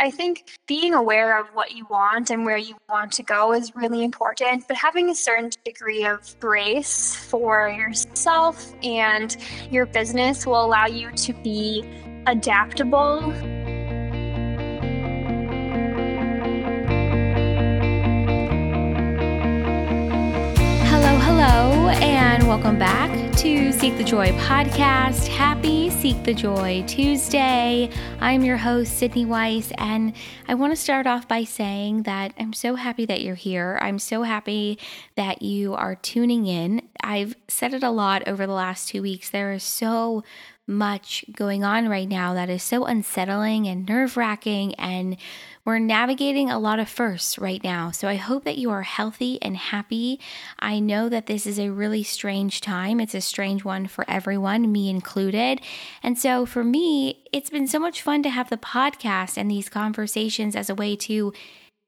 I think being aware of what you want and where you want to go is really important, but having a certain degree of grace for yourself and your business will allow you to be adaptable welcome back to Seek the Joy podcast. Happy Seek the Joy Tuesday. I'm your host, Sydney Weiss, and I want to start off by saying that I'm so happy that you're here. I'm so happy that you are tuning in. I've said it a lot over the last two weeks. There is so much going on right now that is so unsettling and nerve wracking and we're navigating a lot of firsts right now. So I hope that you are healthy and happy. I know that this is a really strange time. It's a strange one for everyone, me included. And so for me, it's been so much fun to have the podcast and these conversations as a way to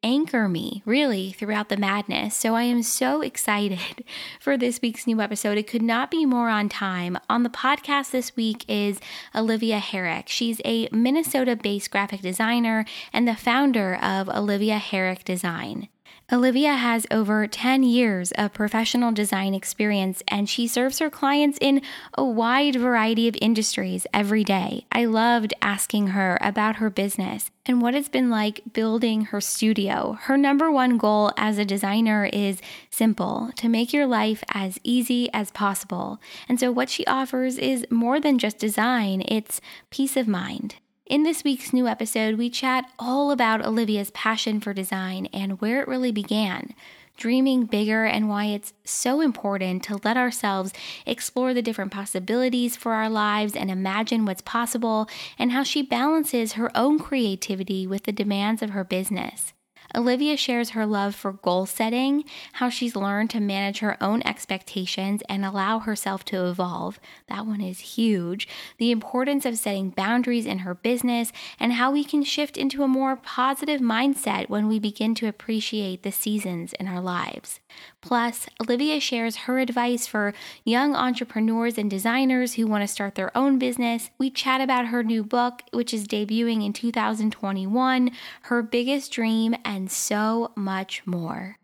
anchor me really throughout the madness. So I am so excited for this week's new episode. It could not be more on time. On the podcast this week is Olivia Herrick. She's a Minnesota based graphic designer and the founder of Olivia Herrick Design. Olivia has over 10 years of professional design experience and she serves her clients in a wide variety of industries every day. I loved asking her about her business and what it's been like building her studio. Her number one goal as a designer is simple to make your life as easy as possible. And so, what she offers is more than just design, it's peace of mind. In this week's new episode, we chat all about Olivia's passion for design and where it really began, dreaming bigger, and why it's so important to let ourselves explore the different possibilities for our lives and imagine what's possible, and how she balances her own creativity with the demands of her business. Olivia shares her love for goal setting, how she's learned to manage her own expectations and allow herself to evolve. That one is huge. The importance of setting boundaries in her business, and how we can shift into a more positive mindset when we begin to appreciate the seasons in our lives. Plus, Olivia shares her advice for young entrepreneurs and designers who want to start their own business. We chat about her new book, which is debuting in 2021, her biggest dream, and so much more.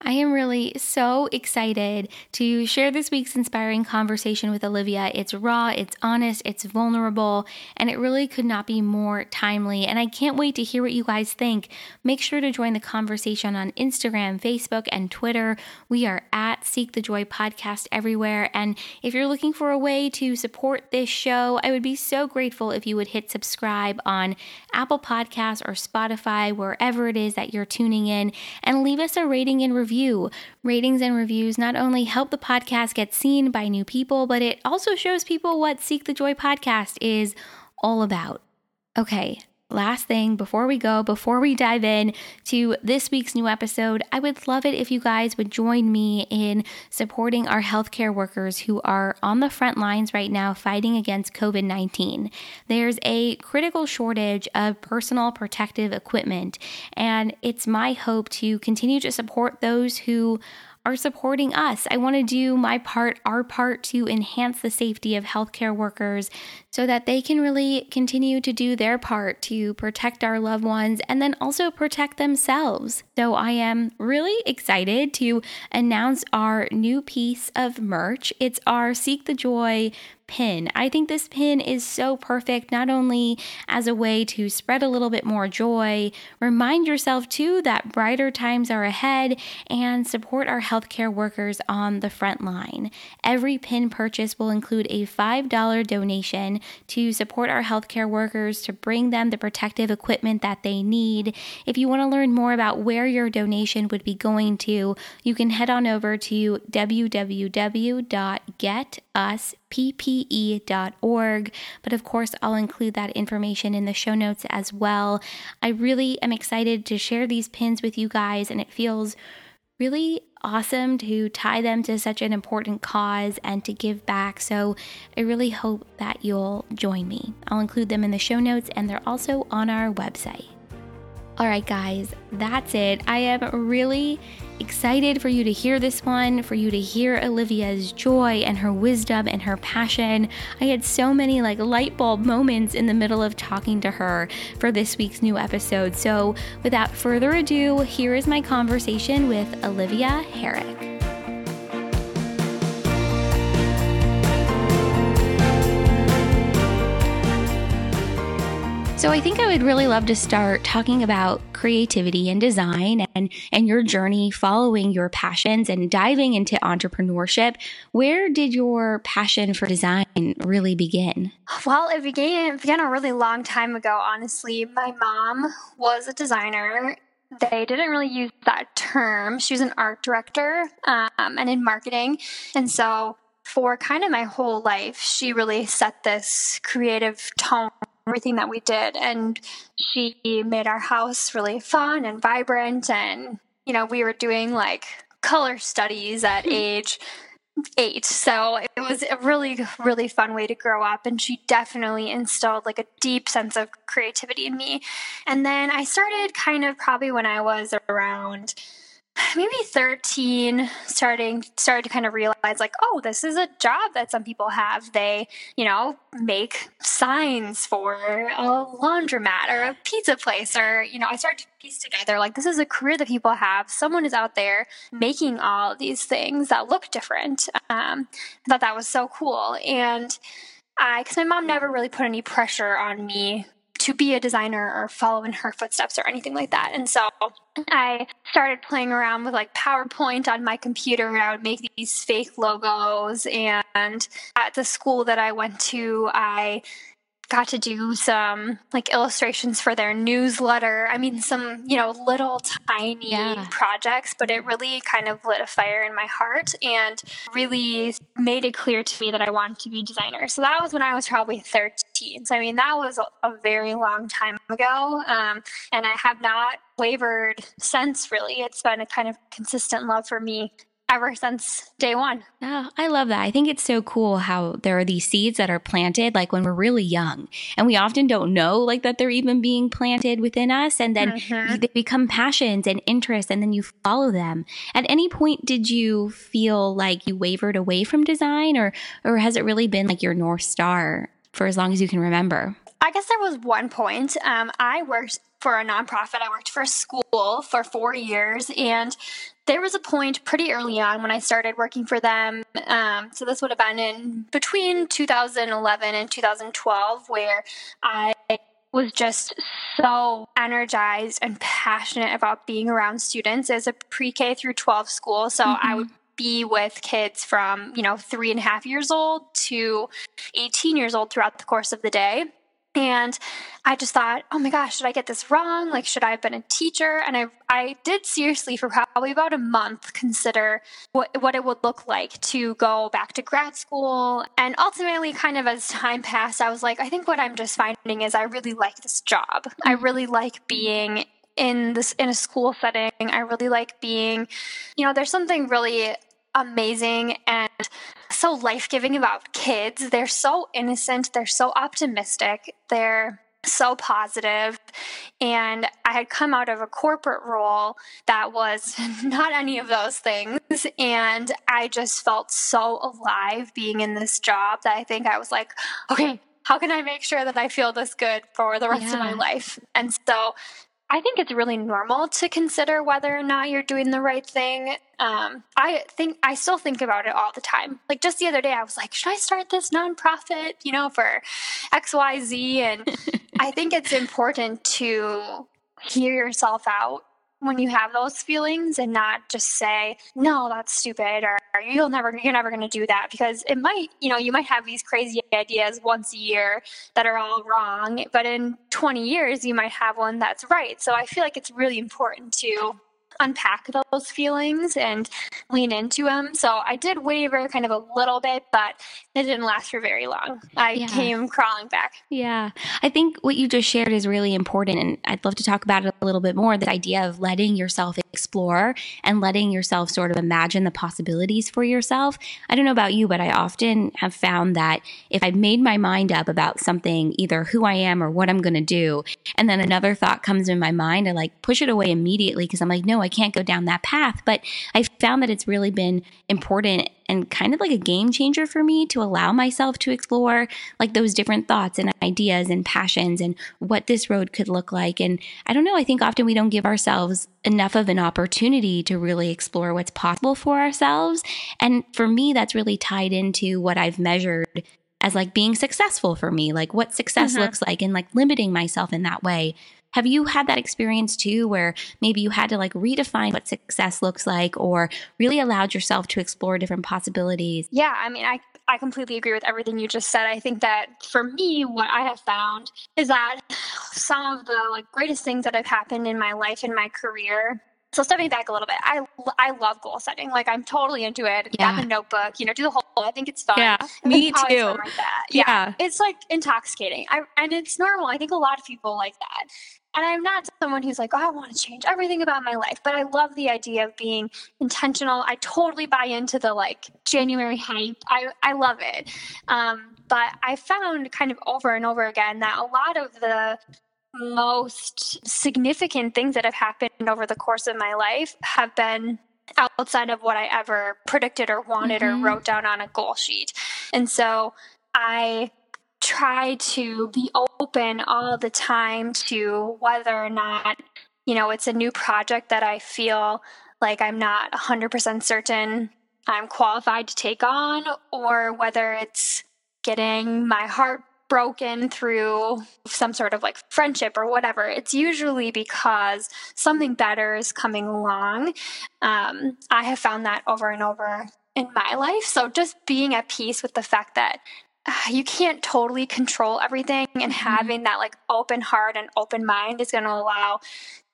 I am really so excited to share this week's inspiring conversation with Olivia. It's raw, it's honest, it's vulnerable, and it really could not be more timely. And I can't wait to hear what you guys think. Make sure to join the conversation on Instagram, Facebook, and Twitter. We are at Seek the Joy Podcast everywhere. And if you're looking for a way to support this show, I would be so grateful if you would hit subscribe on Apple Podcasts or Spotify, wherever it is that you're tuning in, and leave us a rating and review review. Ratings and reviews not only help the podcast get seen by new people, but it also shows people what Seek the Joy podcast is all about. Okay, last thing before we go, before we dive in to this week's new episode, I would love it if you guys would join me in supporting our healthcare workers who are on the front lines right now fighting against COVID 19. There's a critical shortage of personal protective equipment, and it's my hope to continue to support those who are supporting us. I want to do my part, our part to enhance the safety of healthcare workers so that they can really continue to do their part to protect our loved ones and then also protect themselves. So I am really excited to announce our new piece of merch. It's our Seek the Joy pin. I think this pin is so perfect, not only as a way to spread a little bit more joy, remind yourself too that brighter times are ahead, and support our healthcare workers on the front line. Every pin purchase will include a $5 donation to support our healthcare workers to bring them the protective equipment that they need. If you want to learn more about where your donation would be going to, you can head on over to www.getus ppe.org. But of course, I'll include that information in the show notes as well. I really am excited to share these pins with you guys, and it feels really awesome to tie them to such an important cause and to give back. So I really hope that you'll join me. I'll include them in the show notes, and they're also on our website. All right, guys, that's it. I am really excited for you to hear this one, for you to hear Olivia's joy and her wisdom and her passion. I had so many like light bulb moments in the middle of talking to her for this week's new episode. So, without further ado, here is my conversation with Olivia Herrick. So I think I would really love to start talking about creativity and design and and your journey following your passions and diving into entrepreneurship. Where did your passion for design really begin? Well, it began began a really long time ago, honestly. My mom was a designer they didn't really use that term. She was an art director um, and in marketing. And so, for kind of my whole life, she really set this creative tone everything that we did. And she made our house really fun and vibrant. And, you know, we were doing like color studies at hmm. age eight. So it was a really, really fun way to grow up. And she definitely instilled like a deep sense of creativity in me. And then I started kind of probably when I was around maybe 13 starting started to kind of realize like oh this is a job that some people have. They you know make signs for a laundromat or a pizza place or you know i started to piece together like this is a career that people have. Someone is out there making all these things that look different. Um, i thought that was so cool. And I, because my mom never really put any pressure on me to be a designer or follow in her footsteps or anything like that. And so I started playing around with like PowerPoint on my computer. And I would make these fake logos. And at the school that I went to, I got to do some like illustrations for their newsletter. I mean, some, you know, little tiny yeah. projects, but it really kind of lit a fire in my heart and really made it clear to me that I wanted to be a designer. So that was when I was probably 13. So, I mean, that was a, very long time ago. Um, and I have not wavered since, really. It's been a kind of consistent love for me ever since day one. Oh, I love that. I think it's so cool how there are these seeds that are planted like when we're really young and we often don't know like that they're even being planted within us and then mm-hmm. they become passions and interests and then you follow them. At any point did you feel like you wavered away from design or or has it really been like your north star for as long as you can remember? I guess there was one point. Um, I worked for a nonprofit. I worked for a school for four years, and there was a point pretty early on when I started working for them. Um, so this would have been in between 2011 and 2012, where I was just so energized and passionate about being around students as a pre-K through 12 school. So mm-hmm. I would be with kids from you know three and a half years old to 18 years old throughout the course of the day and I just thought, oh my gosh, did I get this wrong? Like, should I have been a teacher? And I, I did seriously for probably about a month consider what, what it would look like to go back to grad school. And ultimately, kind of as time passed, I was like, I think what I'm just finding is I really like this job. I mm-hmm. really like being in this in a school setting. I really like being, you know, there's something really amazing and so life giving about kids. They're so innocent, they're so optimistic, they're so positive. and i had come out of a corporate role that was not any of those things and i just felt so alive being in this job that i think i was like okay how can i make sure that i feel this good for the rest yeah. of my life and so I think it's really normal to consider whether or not you're doing the right thing. Um, I think I still think about it all the time. Like just the other day, I was like, should I start this nonprofit, you know, for X, Y, Z? And I think it's important to hear yourself out when you have those feelings and not just say no that's stupid or you'll never you're never going to do that because it might you know you might have these crazy ideas once a year that are all wrong but in 20 years you might have one that's right. So i feel like it's really important to unpack those feelings and lean into them. So I did waver kind of a little bit, but it didn't last for very long. Oh, I yeah. came crawling back. Yeah. I think what you just shared is really important. And I'd love to talk about it a little bit more the idea of letting yourself explore and letting yourself sort of imagine the possibilities for yourself. I don't know about you, but I often have found that if I've made my mind up about something, either who I am or what I'm going to do, and then another thought comes in my mind, I like push it away immediately because I'm like, no, I can't go down that path. But I found that it's really been important and kind of like a game changer for me to allow myself to explore like those different thoughts and ideas and passions and what this road could look like. And I don't know, I think often we don't give ourselves enough of an opportunity to really explore what's possible for ourselves. And for me, that's really tied into what I've measured as like being successful for me, like what success mm-hmm. looks like and like limiting myself in that way. Have you had that experience too, where maybe you had to like redefine what success looks like or really allowed yourself to explore different possibilities? Yeah, I mean, I, I completely agree with everything you just said. I think that for me, what I have found is that some of the like greatest things that have happened in my life and my career so stepping back a little bit, I I love goal setting. Like I'm totally into it. Yeah. Got the notebook, you know, do the whole. I think it's fun. Yeah, me too. Like yeah. yeah. it's like intoxicating. I and it's normal. I think a lot of people like that. And I'm not someone who's like, oh, I want to change everything about my life, but I love the idea of being intentional. I totally buy into the like January hype. I, I love it. Um, but I found kind of over and over again that a lot of the most significant things that have happened over the course of my life have been outside of what I ever predicted or wanted mm-hmm. or wrote down on a goal sheet. And so I try to be open all the time to whether or not, you know, it's a new project that I feel like I'm not 100% certain I'm qualified to take on, or whether it's getting my heart broken through some sort of like friendship or whatever, it's usually because something better is coming along. Um, I have found that over and over in my life. So just being at peace with the fact that you can't totally control everything and mm-hmm. having that like open heart and open mind is going to allow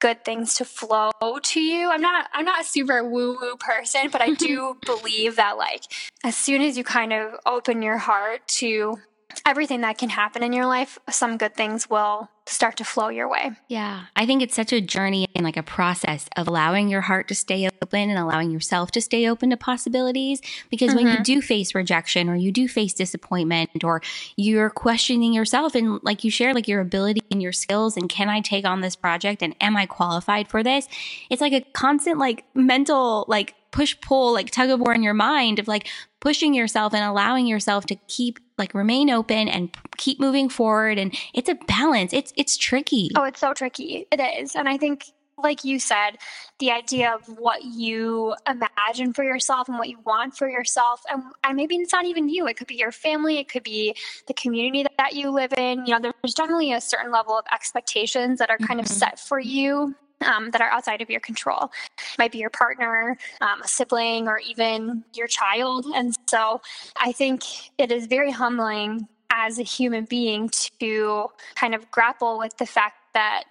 good things to flow to you. I'm not I'm not a super woo woo person, but I do believe that like as soon as you kind of open your heart to everything that can happen in your life, some good things will start to flow your way. Yeah. I think it's such a journey and like a process of allowing your heart to stay open and allowing yourself to stay open to possibilities. Because mm-hmm. when you mm-hmm. do face rejection or you do face disappointment or you're questioning yourself and like you share like your ability and your skills and can I take on this project and am I qualified for this? It's like a constant like mental like push pull like tug of war in your mind of like pushing yourself and allowing yourself to keep like remain open and keep moving forward and it's a balance. It's it's tricky. Oh it's so tricky. It is. And i think like you said the idea of what you imagine for yourself and what you want for yourself and, and maybe it's not even you. It could be your family. It could be the community that, that you live in. You know there's definitely a certain level of expectations that are kind mm-hmm. of set for you um, that are outside of your control. It might be your partner, um, a sibling, or even your child. And so I think it is very humbling as a human being to kind of grapple with the fact that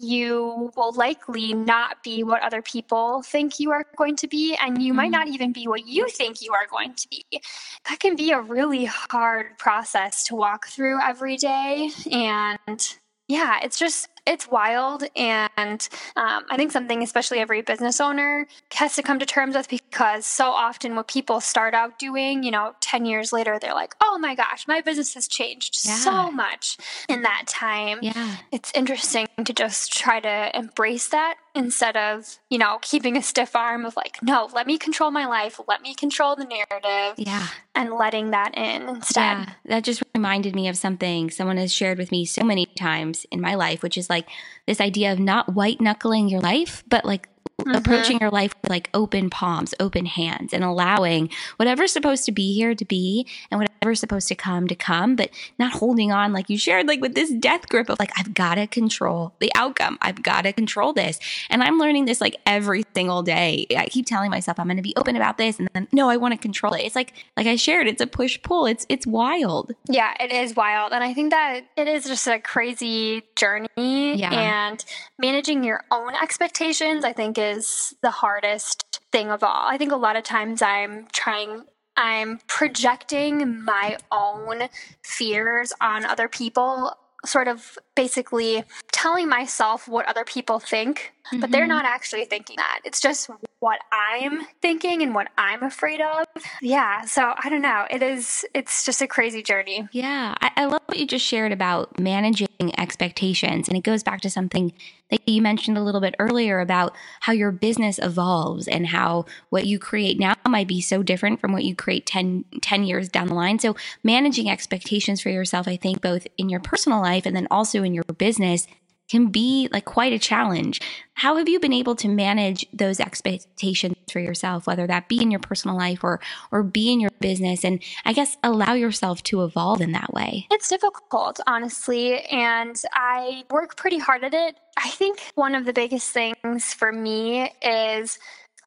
you will likely not be what other people think you are going to be, and you mm-hmm. might not even be what you think you are going to be. That can be a really hard process to walk through every day. And yeah, it's just it's wild and um, i think something especially every business owner has to come to terms with because so often what people start out doing you know 10 years later they're like oh my gosh my business has changed yeah. so much in that time yeah it's interesting to just try to embrace that instead of you know keeping a stiff arm of like no let me control my life let me control the narrative yeah. and letting that in instead. Yeah that just reminded me of something someone has shared with me so many times in my life which is like like this idea of not white knuckling your life, but like mm-hmm. approaching your life with like open palms, open hands, and allowing whatever's supposed to be here to be and whatever's supposed to come to come, but not holding on like you shared, like with this death grip of like, I've got to control the outcome. I've got to control this. And I'm learning this like every single day. I keep telling myself I'm going to be open about this. And then, no, I want to control it. It's like, like I shared, it's a push pull. It's, it's wild. Yeah, it is wild. And I think that it is just a crazy journey. Yeah. And managing your own expectations, I think, is the hardest thing of all. I think a lot of times I'm trying I'm projecting my own fears on other people sort of basically telling myself what other people think, mm-hmm. but they're mm-hmm. not actually thinking that. It's just what I'm thinking and what I'm afraid of. Yeah. So I don't know. It is, it's just a crazy journey. Yeah. I, I love what you just shared about managing expectations. And it goes back to something that you mentioned a little bit earlier about how your business evolves and how what you create now might be so different from what you create 10, 10 years down the line. So managing expectations for yourself, I think both in your personal life and then also in your business can be like quite a challenge. How have you been able to manage those expectations for yourself, whether that be in your personal life or or be in your business and I guess allow yourself to evolve in that way? It's difficult, honestly, and I work pretty hard at it. I think one of the biggest things for me is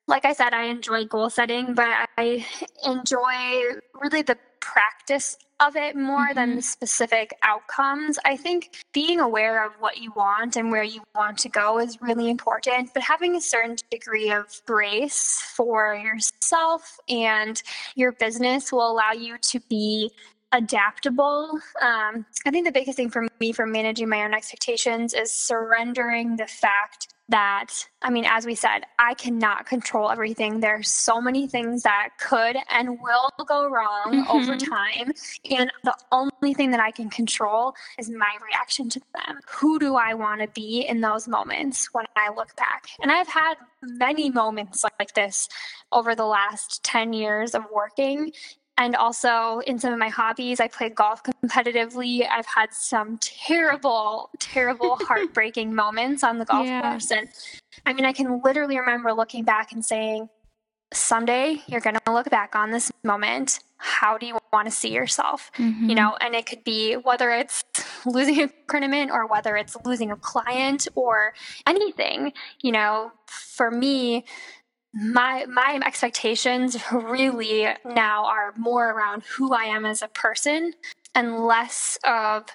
like I said, I enjoy goal setting, but I enjoy really the practice of it more mm-hmm. than the specific outcomes. I think being aware of what you want and where you want to go is really important, but having a certain degree of grace for yourself and your business will allow you to be adaptable. Um, I think the biggest thing for me for managing my own expectations is surrendering the fact that I mean, as we said, I cannot control everything. There's so many things that could and will go wrong mm-hmm. over time. And the only thing that I can control is my reaction to them. Who do I want to be in those moments when I look back? And I've had many moments like this over the last 10 years of working and also in some of my hobbies i play golf competitively. I've had some terrible terrible heartbreaking moments on the golf yeah. course. And i mean i can literally remember looking back and saying someday you're going to look back on this moment. How do you want to see yourself? Mm-hmm. you know and it could be whether it's losing a tournament or whether it's losing a client or anything. You know for me my my expectations really now are more around who I am as a person and less of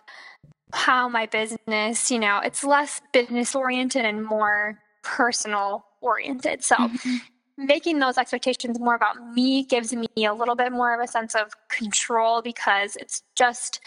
how my business, you know, it's less business oriented and more personal oriented. So mm-hmm. making those expectations more about me gives me a little bit more of a sense of control because it's just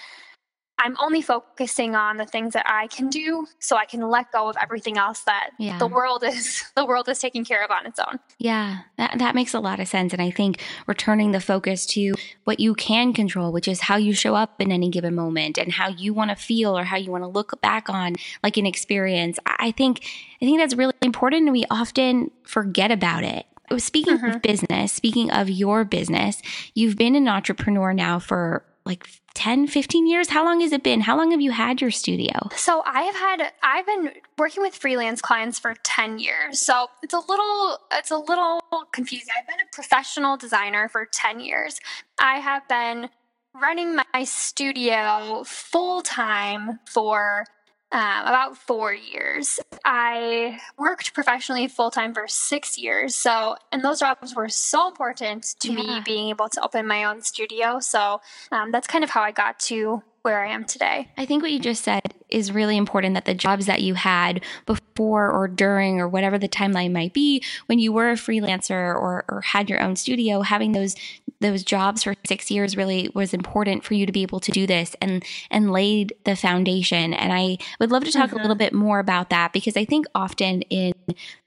I'm only focusing on the things that I can do so I can let go of everything else that yeah. the world is the world is taking care of on its own. Yeah, that that makes a lot of sense and I think returning the focus to what you can control, which is how you show up in any given moment and how you want to feel or how you want to look back on like an experience. I think I think that's really important and we often forget about it speaking mm-hmm. of business, speaking of your business, you've been an entrepreneur now for like 10, 15 years? How long has it been? How long have you had your studio? So I have had I've been working with freelance clients for 10 years. So it's a little it's a little confusing. I've been a professional designer for 10 years. I have been running my studio full time for um, about four years. I worked professionally full time for six years. So, and those jobs were so important to yeah. me being able to open my own studio. So, um, that's kind of how I got to where I am today. I think what you just said is really important that the jobs that you had before or during or whatever the timeline might be when you were a freelancer or, or had your own studio, having those those jobs for six years really was important for you to be able to do this and and laid the foundation. And I would love to talk mm-hmm. a little bit more about that because I think often in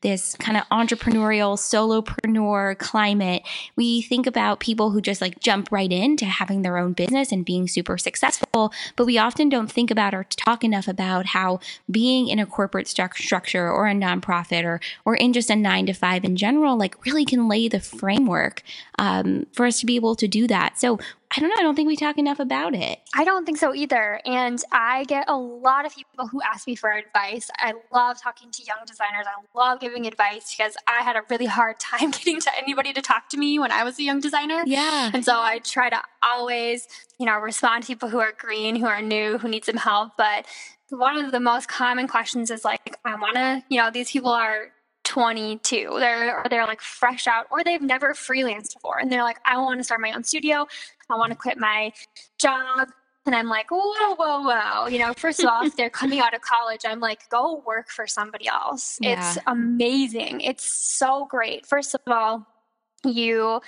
this kind of entrepreneurial solopreneur climate, we think about people who just like jump right into having their own business and being super successful, but we often don't think about or talk enough about how being in a corporate stru- structure or a nonprofit or or in just a nine to five in general, like really can lay the framework um, for us to be able to do that. So I don't know. I don't think we talk enough about it. I don't think so either. And I get a lot of people who ask me for advice. I love talking to young designers. I love giving advice because I had a really hard time getting to anybody to talk to me when I was a young designer. Yeah. And so I try to always, you know, respond to people who are green, who are new, who need some help. But one of the most common questions is like, I want to, you know, these people are 22. They're or they're like fresh out or they've never freelanced before and they're like I want to start my own studio. I want to quit my job And I'm like, whoa, whoa, whoa. You know, first of all, if they're coming out of college, I'm like, go work for somebody else. Yeah. It's amazing. It's so great. First of all, you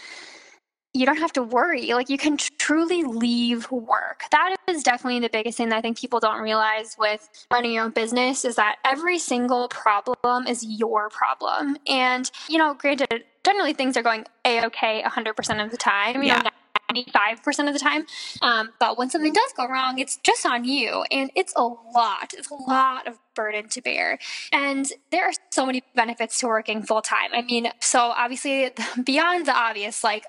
you don't have to worry. Like you can truly leave work. That is definitely the biggest thing that I think people don't realize with running your own business is that every single problem is your problem. And, you know, granted, generally things are going a okay 100% of the time. You yeah. know, 95% of the time. Um, but when something does go wrong, it's just on you. And it's a lot. It's a lot of burden to bear. And there are so many benefits to working full time. I mean, so obviously, beyond the obvious, like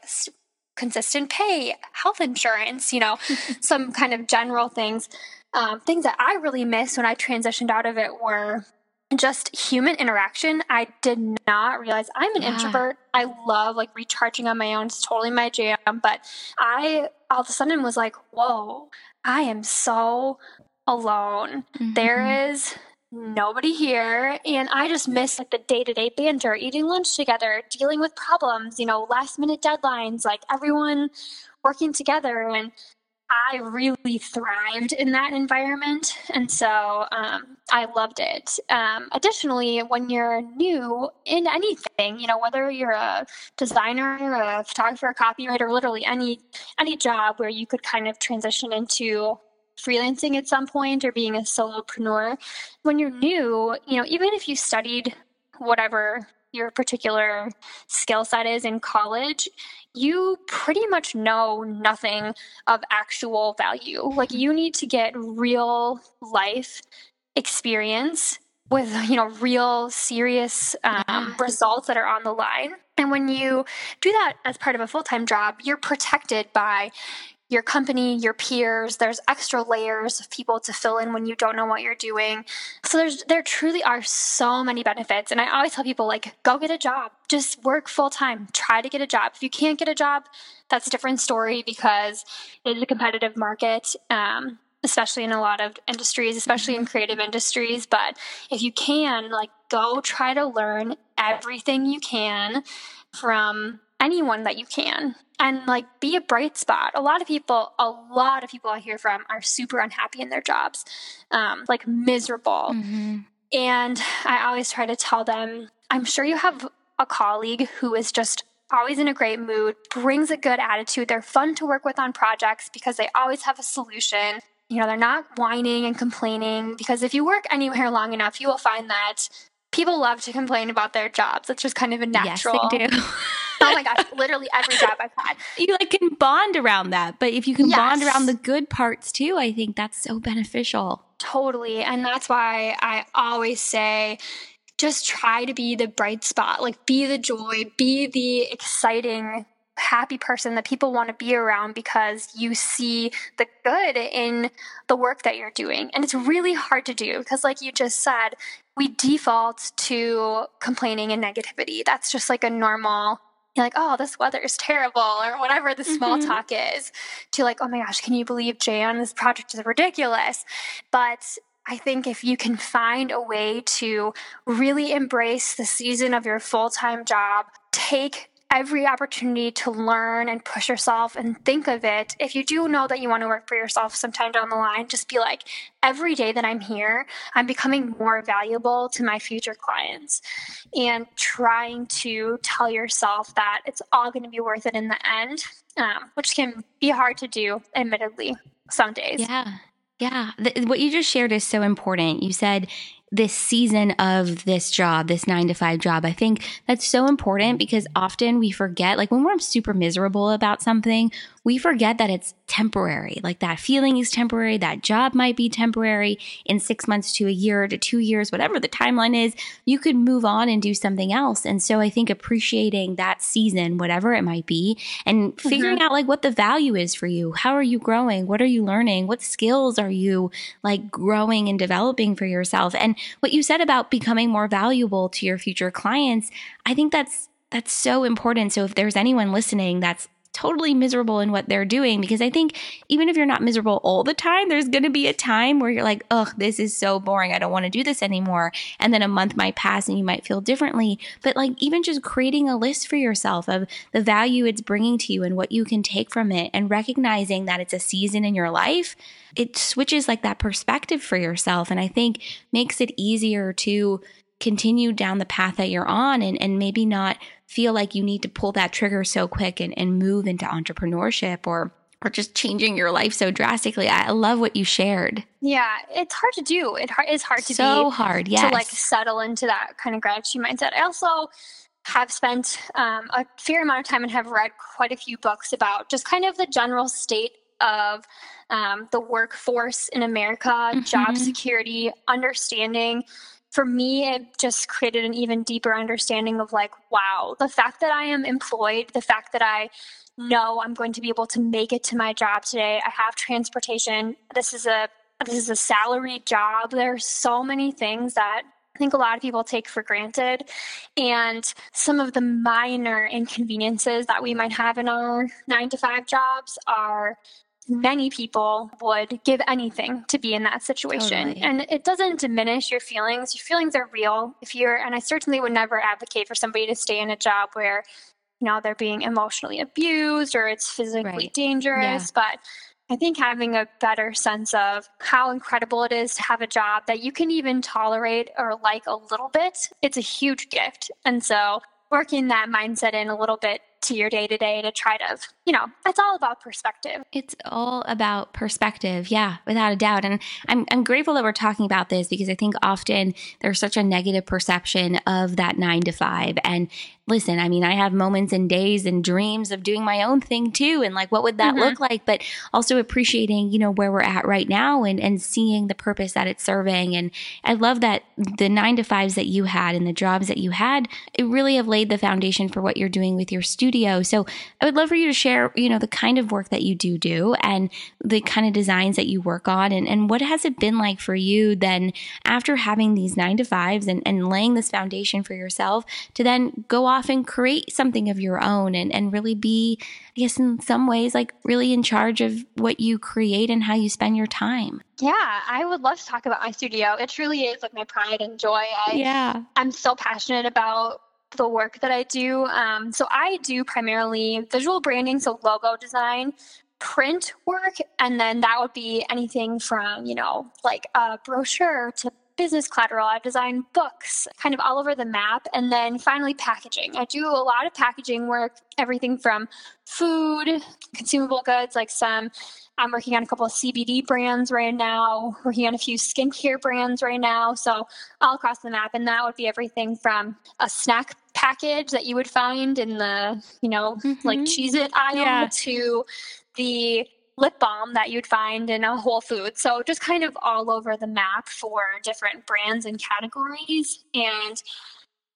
consistent pay, health insurance, you know, some kind of general things. Um, things that I really missed when I transitioned out of it were just human interaction. I did not realize I'm an yeah. introvert. I love like recharging on my own. It's totally my jam. But I all of a sudden was like, whoa, I am so alone. Mm-hmm. There is nobody here and i just miss like the day-to-day banter eating lunch together dealing with problems you know last minute deadlines like everyone working together and i really thrived in that environment and so um, i loved it. Um, additionally when you're new in anything you know whether you're a designer a photographer a copywriter literally any any job where you could kind of transition into freelancing at some point or being a solopreneur, when you're new, you know, even if you studied whatever your particular skill set is in college, you pretty much know nothing of actual value. Like you need to get real life experience with you know real serious um, results that are on the line. And when you do that as part of a full-time job you're protected by your company, your peers. There's extra layers of people to fill in when you don't know what you're doing. So there's there truly are so many benefits. And I always tell people like go get a job. Just work full time. Try to get a job. If you can't get a job, that's a different story because it is a competitive market. Um, especially in a lot of industries, especially in creative industries. But if you can, like, go try to learn everything you can from anyone that you can and like be a bright spot. A lot of people, a lot of people I hear from are super unhappy in their jobs, um, like miserable. Mm-hmm. And I always try to tell them, I'm sure you have a colleague who is just always in a great mood, brings a good attitude. They're fun to work with on projects because they always have a solution. You know, they're not whining and complaining because if you work anywhere long enough, you will find that people love to complain about their jobs. It's just kind of a natural. Yes, they do. oh my gosh, literally every job I've had. You like can bond around that, but if you can yes. bond around the good parts too, I think that's so beneficial. Totally, and that's why I always say just try to be the bright spot, like be the joy, be the exciting happy person that people want to be around because you see the good in the work that you're doing. And it's really hard to do because, like you just said, we default to complaining and negativity. That's just like a normal you're like, oh, this weather is terrible, or whatever the small mm-hmm. talk is, to like, oh my gosh, can you believe Jan? This project is ridiculous. But I think if you can find a way to really embrace the season of your full time job, take every opportunity to learn and push yourself and think of it. If you do know that you want to work for yourself sometime down the line, just be like, every day that I'm here, I'm becoming more valuable to my future clients. And trying to tell yourself that it's all going to be worth it in the end, um, which can be hard to do, admittedly, some days. Yeah. Yeah. What you just shared is so important. You said this season of this job, this nine to five job. I think that's so important because often we forget, like when we're super miserable about something, we forget that it's temporary. Like that feeling is temporary. That job might be temporary in six months to a year to two years, whatever the timeline is, you could move on and do something else. And so I think appreciating that season, whatever it might be, and figuring mm-hmm. out like what the value is for you. How are you growing? What are you learning? What skills are you like growing and developing for yourself? And what you said about becoming more valuable to your future clients, I think that's that's so important. So if there's anyone listening that's totally miserable in what they're doing because I think even if you're not miserable all the time, there's going to be a time where you're like, ugh, this is so boring. I don't want to do this anymore. And then a month might pass and you might feel differently. But like even just creating a list for yourself of the value it's bringing to you and what you can take from it and recognizing that it's a season in your life, it switches like that perspective for yourself. And I think makes it easier to continue down the path that you're on and, and maybe not feel like you need to pull that trigger so quick and, and move into entrepreneurship or or just changing your life so drastically. I love what you shared. Yeah, it's hard to do. It is hard to do. so be hard. Yes. to like settle into that kind of gratitude mindset. I also have spent um, a fair amount of time and have read quite a few books about just kind of the general state of um, the workforce in America, mm-hmm. job security, understanding for me, it just created an even deeper understanding of like, wow, the fact that I am employed, the fact that I know I'm going to be able to make it to my job today. I have transportation. This is a this is a salaried job. There are so many things that I think a lot of people take for granted. And some of the minor inconveniences that we might have in our nine to five jobs are many people would give anything to be in that situation. Totally. And it doesn't diminish your feelings. Your feelings are real. If you're, and I certainly would never advocate for somebody to stay in a job where, you know, they're being emotionally abused or it's physically right. dangerous. Yeah. But I think having a better sense of how incredible it is to have a job that you can even tolerate or like a little bit, it's a huge gift. And so working that mindset in a little bit to your day to day to try to, you know, it's all about perspective. It's all about perspective. Yeah, without a doubt. And I'm, I'm grateful that we're talking about this because I think often there's such a negative perception of that nine to five. And listen, I mean, I have moments and days and dreams of doing my own thing too. And like, what would that mm-hmm. look like? But also appreciating, you know, where we're at right now and, and seeing the purpose that it's serving. And I love that the nine to fives that you had and the jobs that you had, it really have laid the foundation for what you're doing with your studio. So I would love for you to share, you know, the kind of work that you do do and the kind of designs that you work on. And, and what has it been like for you then after having these nine to fives and, and laying this foundation for yourself to then go off off and create something of your own and, and really be, I guess, in some ways, like really in charge of what you create and how you spend your time. Yeah, I would love to talk about my studio. It truly is like my pride and joy. I, yeah. I'm so passionate about the work that I do. Um, so I do primarily visual branding, so logo design, print work, and then that would be anything from, you know, like a brochure to business collateral. I've designed books kind of all over the map. And then finally, packaging. I do a lot of packaging work, everything from food, consumable goods, like some. I'm working on a couple of CBD brands right now, working on a few skincare brands right now. So, all across the map. And that would be everything from a snack package that you would find in the, you know, mm-hmm. like Cheez It aisle yeah. to the lip balm that you'd find in a Whole Foods. So just kind of all over the map for different brands and categories. And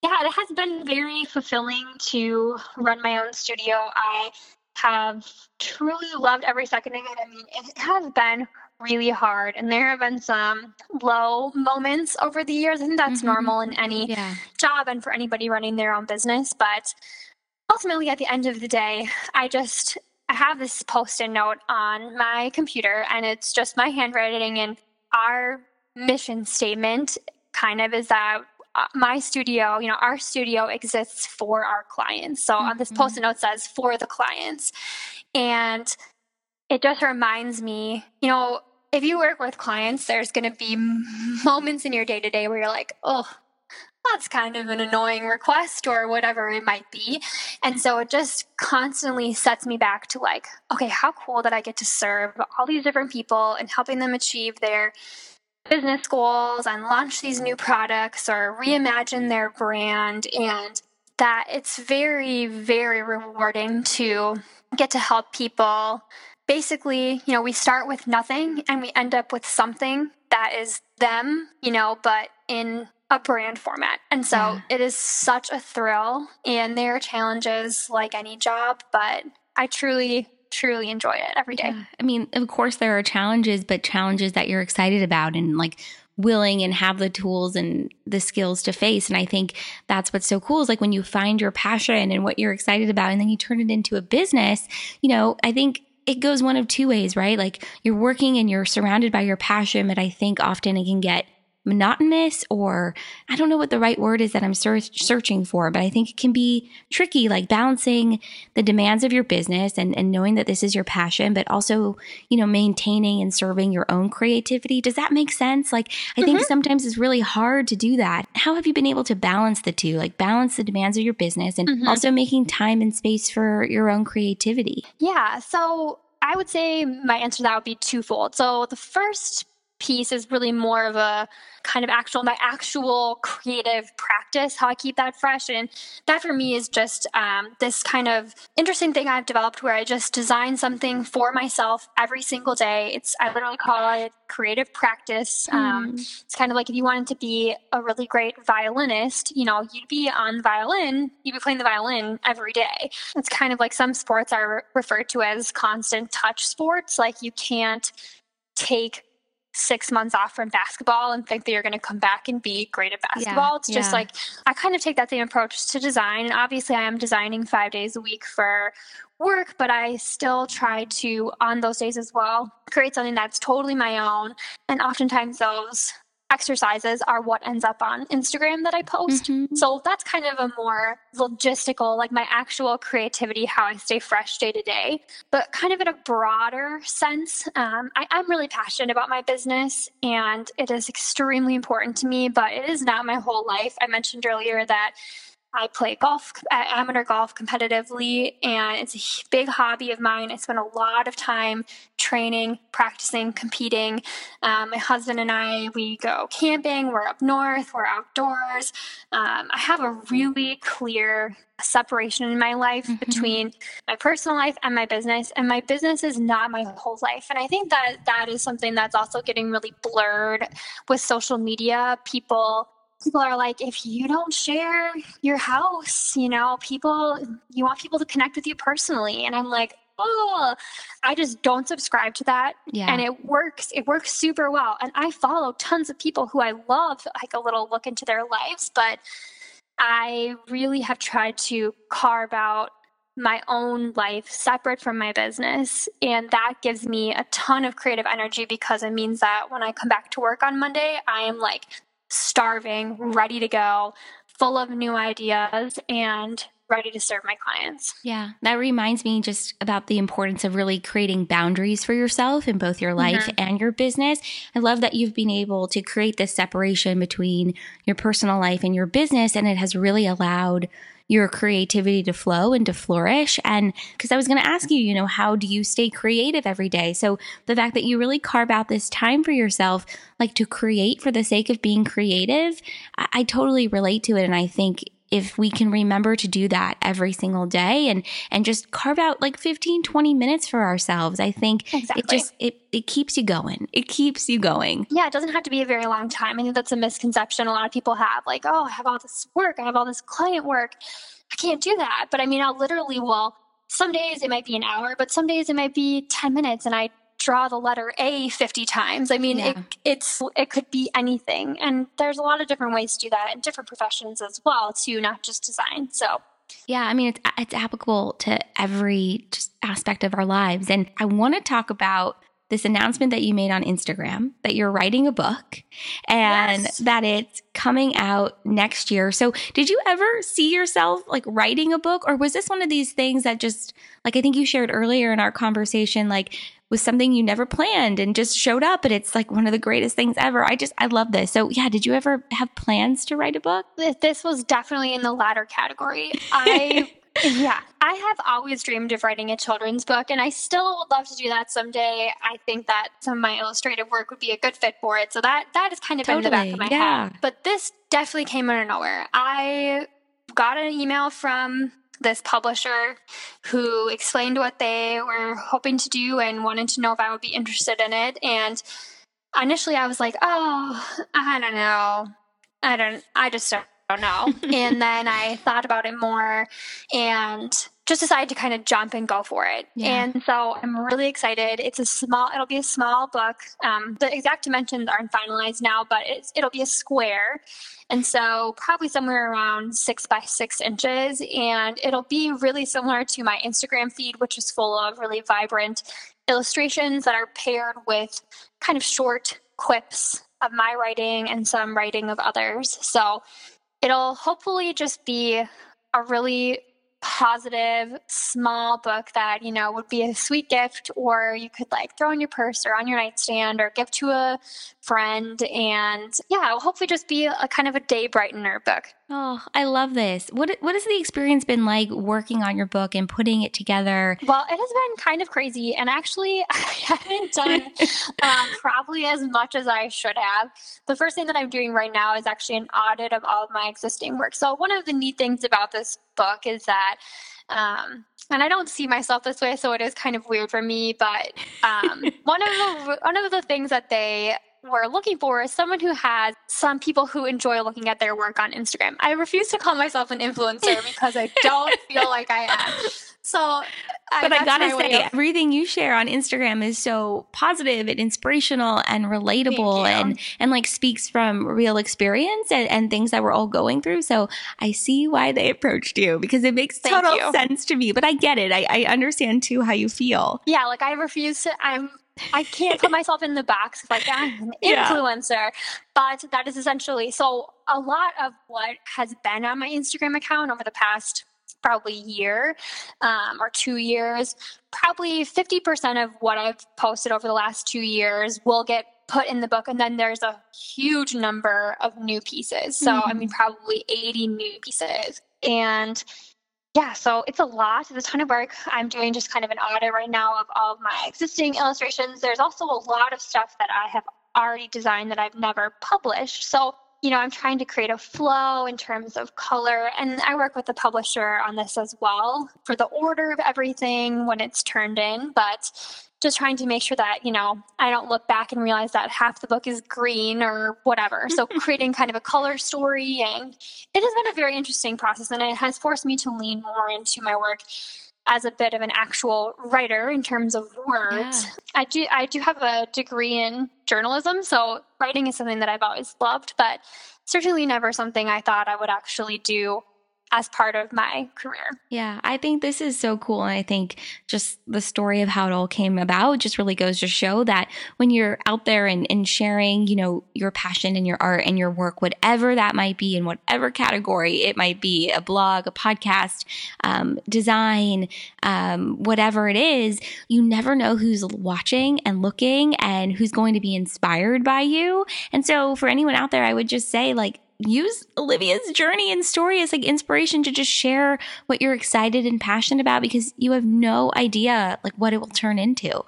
yeah, it has been very fulfilling to run my own studio. I have truly loved every second of it. I mean, it has been really hard, and there have been some low moments over the years. Think that's mm-hmm. normal in any yeah. job and for anybody running their own business. But ultimately, at the end of the day, I just I have this post-it note on my computer, and it's just my handwriting. And our mission statement kind of is that uh, my studio, you know, our studio exists for our clients. So mm-hmm. on this mm-hmm. post-it note says for the clients, and it just reminds me, you know, if you work with clients, there's going to be moments in your day to day where you're like, oh, that's kind of an annoying request or whatever it might be. And so it just constantly sets me back to like, okay, how cool that I get to serve all these different people and helping them achieve their business goals and launch these new products or reimagine their brand. And that it's very, very rewarding to get to help people. Basically, you know, we start with nothing and we end up with something that is them, you know, but in a brand format. And so yeah. it is such a thrill. And there are challenges like any job, but I truly, truly enjoy it every day. Yeah. I mean, of course, there are challenges, but challenges that you're excited about and like willing and have the tools and the skills to face. And I think that's what's so cool is like when you find your passion and what you're excited about and then you turn it into a business, you know, I think it goes one of two ways, right? Like you're working and you're surrounded by your passion, but I think often it can get monotonous or I don't know what the right word is that I'm ser- searching for, but I think it can be tricky, like balancing the demands of your business and, and knowing that this is your passion, but also, you know, maintaining and serving your own creativity. Does that make sense? Like, I think mm-hmm. sometimes it's really hard to do that. How have you been able to balance the two, like balance the demands of your business and mm-hmm. also making time and space for your own creativity? Yeah. So I would say my answer to that would be twofold. So the first piece is really more of a kind of actual my actual creative practice how i keep that fresh. And that for me is just um, this kind of interesting thing i've developed where i just design something for myself every single day. It's i literally call it creative practice. Mm. um, it's kind of like if you wanted to be a really great violinist you know you'd be on violin you'd be playing the violin every day. It's kind of like some sports are referred to as constant touch sports. Like you can't take six months off from basketball and think that you're going to come back and be great at basketball. Yeah, it's just yeah. like I kind of take that same approach to design. And obviously, I am designing five days a week for work, but I still try to, on those days as well, create something that's totally my own. And oftentimes, those exercises are what ends up on Instagram that I post. Mm-hmm. So that's kind of a more logistical, like my actual creativity, how I stay fresh day to day. But kind of in a broader sense, um, I, I'm really passionate about my business and it is extremely important to me, but it is not my whole life. I mentioned earlier that I play golf, amateur golf competitively, and it's a big hobby of mine. I spend a lot of time training, practicing, competing. Um, my husband and I, we go camping, we're up north, we're outdoors. Um, I have a really clear separation in my life mm-hmm. between my personal life and my business and my business is not my whole life and i think that that is something that's also getting really blurred with social media people people are like, if you don't share your house, you know, people, you want people to connect with you personally. And I'm like, oh, I just don't subscribe to that. Yeah. And it works. It works super well. And I follow tons of people who I love, like a little look into their lives, but I really have tried to carve out my own life separate from my business. And that gives me a ton of creative energy because it means that when I come back to work on Monday, I am like starving, ready to go, full of new ideas, and ready to serve my clients. Yeah, that reminds me just about the importance of really creating boundaries for yourself in both your life mm-hmm. and your business. I love that you've been able to create this separation between your personal life and your business, and it has really allowed your creativity to flow and to flourish. And because I was going to ask you, you know, how do you stay creative every day? So the fact that you really carve out this time for yourself, like to create for the sake of being creative, I, I totally relate to it. And I think if we can remember to do that every single day and and just carve out like 15 20 minutes for ourselves i think exactly. it just it, it keeps you going. It keeps you going. Yeah it doesn't have to be a very long time. I think that's a misconception a lot of people have like oh i have all this work i have all this client work. I can't do that. But i mean i'll literally well some days it might be an hour but some days it might be 10 minutes and i draw the letter A 50 times. I mean, yeah. it, it's it could be anything, and there's a lot of different ways to do that in different professions as well, too, not just design. So. Yeah, I mean it's it's applicable to every just aspect of our lives, and I want to talk about this announcement that you made on Instagram that you're writing a book and yes. that it's coming out next year. So, did you ever see yourself like writing a book or was this one of these things that just like I think you shared earlier in our conversation like was something you never planned and just showed up and it's like one of the greatest things ever. I just I love this. So, yeah, did you ever have plans to write a book? This was definitely in the latter category. I yeah, I have always dreamed of writing a children's book, and I still would love to do that someday. I think that some of my illustrative work would be a good fit for it. So that that is kind of totally, in the back of my yeah. head. But this definitely came out of nowhere. I got an email from this publisher who explained what they were hoping to do and wanted to know if I would be interested in it. And initially, I was like, "Oh, I don't know, I don't, I just don't know. and then I thought about it more and just decided to kind of jump and go for it. Yeah. And so I'm really excited. It's a small, it'll be a small book. Um, the exact dimensions aren't finalized now, but it'll be a square. And so probably somewhere around six by six inches. And it'll be really similar to my Instagram feed, which is full of really vibrant illustrations that are paired with kind of short quips of my writing and some writing of others. So it'll hopefully just be a really positive small book that you know would be a sweet gift or you could like throw in your purse or on your nightstand or give to a friend and yeah it'll hopefully just be a, a kind of a day brightener book. Oh i love this. What what has the experience been like working on your book and putting it together? Well it has been kind of crazy and actually i haven't done um, probably as much as i should have. The first thing that i'm doing right now is actually an audit of all of my existing work. So one of the neat things about this book is that um, and I don't see myself this way, so it is kind of weird for me. But um, one of the one of the things that they were looking for is someone who has some people who enjoy looking at their work on Instagram. I refuse to call myself an influencer because I don't feel like I am. So, but I gotta say, of- everything you share on Instagram is so positive and inspirational and relatable and and like speaks from real experience and, and things that we're all going through. So I see why they approached you because it makes Thank total you. sense to me. But I get it. I, I understand too how you feel. Yeah, like I refuse to. I'm I can't put myself in the box like I'm an influencer, yeah. but that is essentially so. A lot of what has been on my Instagram account over the past probably year um, or two years, probably 50% of what I've posted over the last two years will get put in the book. And then there's a huge number of new pieces. So, mm-hmm. I mean, probably 80 new pieces. And yeah, so it's a lot. It's a ton of work. I'm doing just kind of an audit right now of all of my existing illustrations. There's also a lot of stuff that I have already designed that I've never published. So you know, I'm trying to create a flow in terms of color. And I work with the publisher on this as well for the order of everything when it's turned in. But just trying to make sure that, you know, I don't look back and realize that half the book is green or whatever. So creating kind of a color story. And it has been a very interesting process. And it has forced me to lean more into my work as a bit of an actual writer in terms of words. Yeah. I do I do have a degree in journalism, so writing is something that I've always loved, but certainly never something I thought I would actually do as part of my career. Yeah, I think this is so cool. And I think just the story of how it all came about just really goes to show that when you're out there and, and sharing, you know, your passion and your art and your work, whatever that might be in whatever category it might be, a blog, a podcast, um, design, um, whatever it is, you never know who's watching and looking and who's going to be inspired by you. And so for anyone out there, I would just say like, use Olivia's journey and story as like inspiration to just share what you're excited and passionate about because you have no idea like what it will turn into.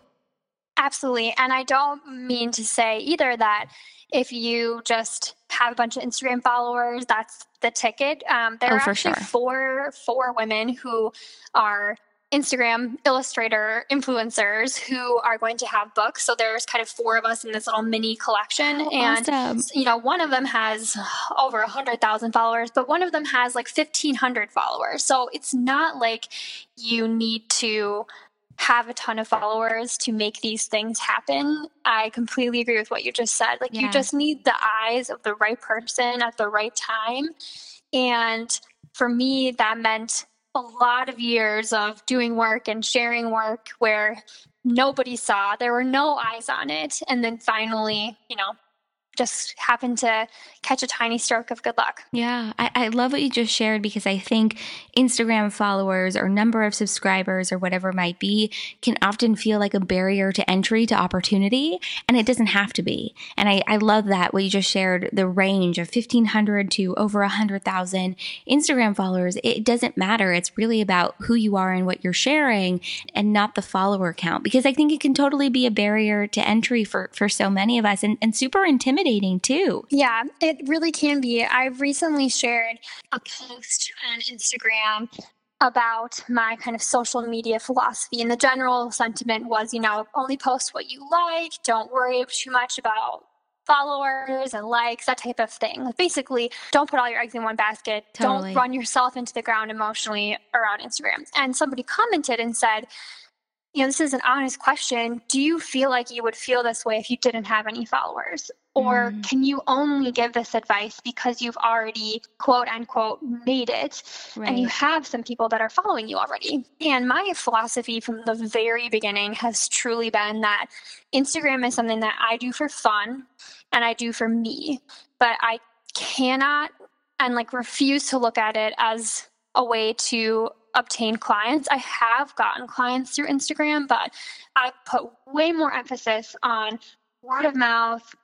Absolutely. And I don't mean to say either that if you just have a bunch of Instagram followers, that's the ticket. Um, there oh, are actually sure. four four women who are Instagram illustrator influencers who are going to have books. So there's kind of four of us in this little mini collection. Oh, and, awesome. you know, one of them has over a 100,000 followers, but one of them has like 1,500 followers. So it's not like you need to have a ton of followers to make these things happen. I completely agree with what you just said. Like, yeah. you just need the eyes of the right person at the right time. And for me, that meant a lot of years of doing work and sharing work where nobody saw, there were no eyes on it. And then finally, you know, just happened to catch a tiny stroke of good luck. Yeah, I, I, love what you just shared because I think Instagram followers or number of subscribers or whatever it might be can often feel like a barrier to entry to opportunity, and it doesn't have to be. And I, I love that what you just shared the range of 1,500 to over 100,000 Instagram followers. It doesn't matter. It's really about who you are and what you're sharing and not the follower count because I think it can totally be a barrier to entry for, for so many of us and, and super intimidating intimidating too. Yeah, it really can be. I've recently shared a post on Instagram about my kind of social media philosophy. And the general sentiment was, you know, only post what you like, don't worry too much about followers and likes, that type of thing. Like basically, don't put all your eggs in one basket. Totally. Don't run yourself into the ground emotionally around Instagram. And somebody commented and said, you know, this is an honest question. Do you feel like you would feel this way if you didn't have any followers? Or mm. can you only give this advice because you've already, quote unquote, made it right. and you have some people that are following you already? And my philosophy from the very beginning has truly been that Instagram is something that I do for fun and I do for me, but I cannot and like refuse to look at it as a way to obtain clients. I have gotten clients through Instagram, but I put way more emphasis on word of mouth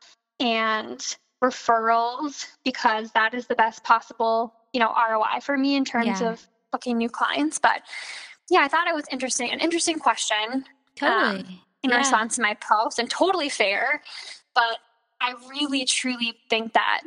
and referrals because that is the best possible, you know, ROI for me in terms yeah. of booking new clients. But yeah, I thought it was interesting, an interesting question. Totally. Um, in yeah. response to my post and totally fair. But I really truly think that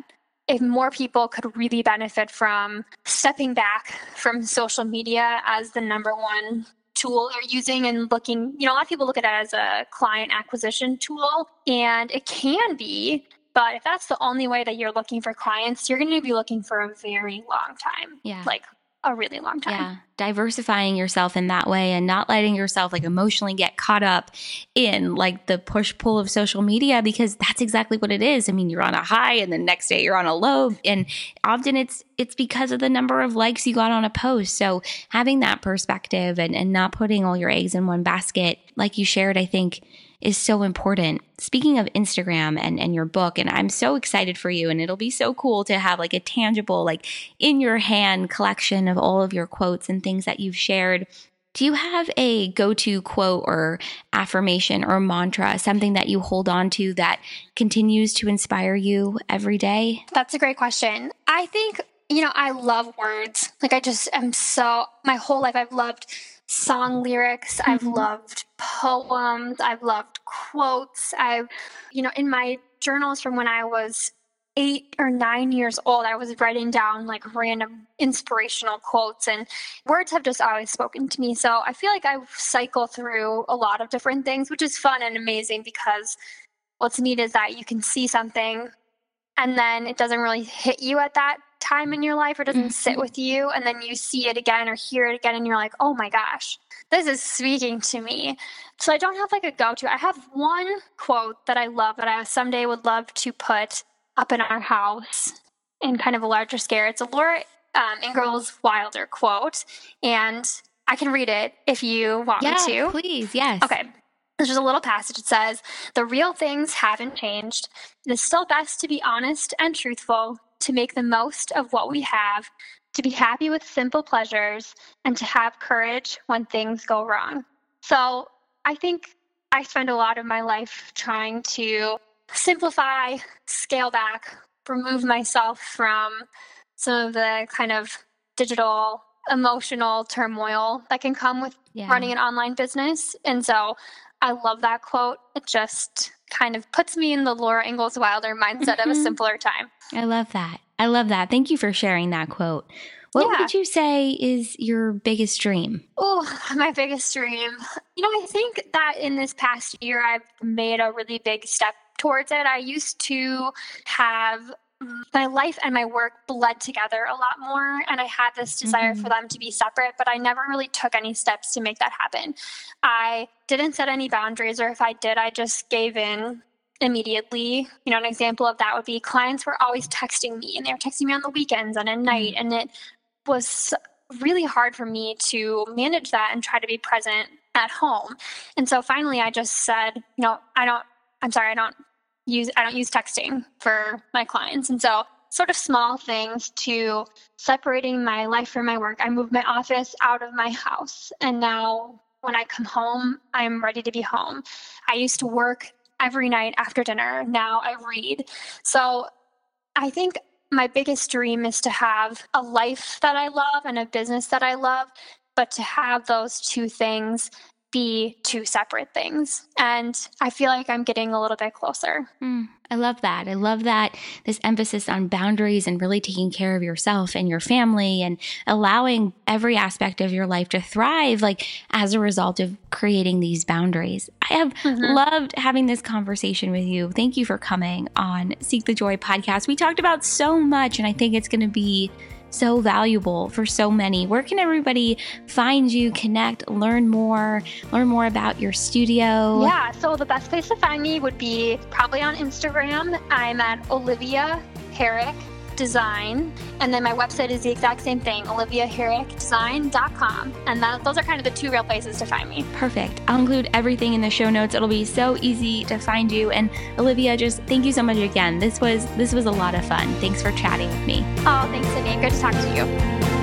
if more people could really benefit from stepping back from social media as the number one tool they're using and looking, you know, a lot of people look at it as a client acquisition tool, and it can be. But if that's the only way that you're looking for clients, you're going to be looking for a very long time. Yeah. Like a really long time. Yeah. Diversifying yourself in that way and not letting yourself like emotionally get caught up in like the push pull of social media because that's exactly what it is. I mean, you're on a high and the next day you're on a low and often it's it's because of the number of likes you got on a post. So having that perspective and, and not putting all your eggs in one basket, like you shared, I think is so important. Speaking of Instagram and, and your book, and I'm so excited for you, and it'll be so cool to have like a tangible, like in your hand collection of all of your quotes and things that you've shared. Do you have a go to quote or affirmation or mantra, something that you hold on to that continues to inspire you every day? That's a great question. I think, you know, I love words. Like, I just am so, my whole life, I've loved song lyrics. Mm-hmm. I've loved poems. I've loved quotes. I've, you know, in my journals from when I was eight or nine years old, I was writing down like random inspirational quotes, and words have just always spoken to me. So I feel like I cycle through a lot of different things, which is fun and amazing because what's neat is that you can see something and then it doesn't really hit you at that time in your life or doesn't mm-hmm. sit with you and then you see it again or hear it again and you're like oh my gosh this is speaking to me. So i don't have like a go-to. I have one quote that i love that i someday would love to put up in our house in kind of a larger scale. It's a laura um, ingalls wilder quote and i can read it if you want yeah, me to. please yes. Okay there's just a little passage. It says, The real things haven't changed. It is still best to be honest and truthful, to make the most of what we have, to be happy with simple pleasures, and to have courage when things go wrong. So I think I spend a lot of my life trying to simplify, scale back, remove myself from some of the kind of digital emotional turmoil that can come with yeah. running an online business. And so I love that quote. It just kind of puts me in the Laura Ingalls Wilder mindset mm-hmm. of a mm-hmm. simpler time. I love that. I love that. Thank you for sharing that quote. What yeah. would you say is your biggest dream? Oh, my biggest dream. You know, I think that in this past year, I've made a really big step towards it. I used to have my life and my work bled together a lot more and i had this desire mm-hmm. for them to be separate but i never really took any steps to make that happen i didn't set any boundaries or if i did i just gave in immediately you know an example of that would be clients were always texting me and they were texting me on the weekends and at night mm-hmm. and it was really hard for me to manage that and try to be present at home and so finally i just said you know i don't i'm sorry i don't use I don't use texting for my clients. And so sort of small things to separating my life from my work. I moved my office out of my house and now when I come home, I'm ready to be home. I used to work every night after dinner. Now I read. So I think my biggest dream is to have a life that I love and a business that I love, but to have those two things be two separate things. And I feel like I'm getting a little bit closer. Mm, I love that. I love that this emphasis on boundaries and really taking care of yourself and your family and allowing every aspect of your life to thrive, like as a result of creating these boundaries. I have mm-hmm. loved having this conversation with you. Thank you for coming on Seek the Joy podcast. We talked about so much, and I think it's going to be so valuable for so many. Where can everybody find you, connect, learn more, learn more about your studio? Yeah, so the best place to find me would be probably on Instagram. I'm at Olivia Herrick Design. And then my website is the exact same thing, oliviaherrickdesign.com. And that, those are kind of the two real places to find me. Perfect. I'll include everything in the show notes. It'll be so easy to find you. And Olivia, just thank you so much again. This was this was a lot of fun. Thanks for chatting with me. Oh, thanks, Sydney. Good to talk to you.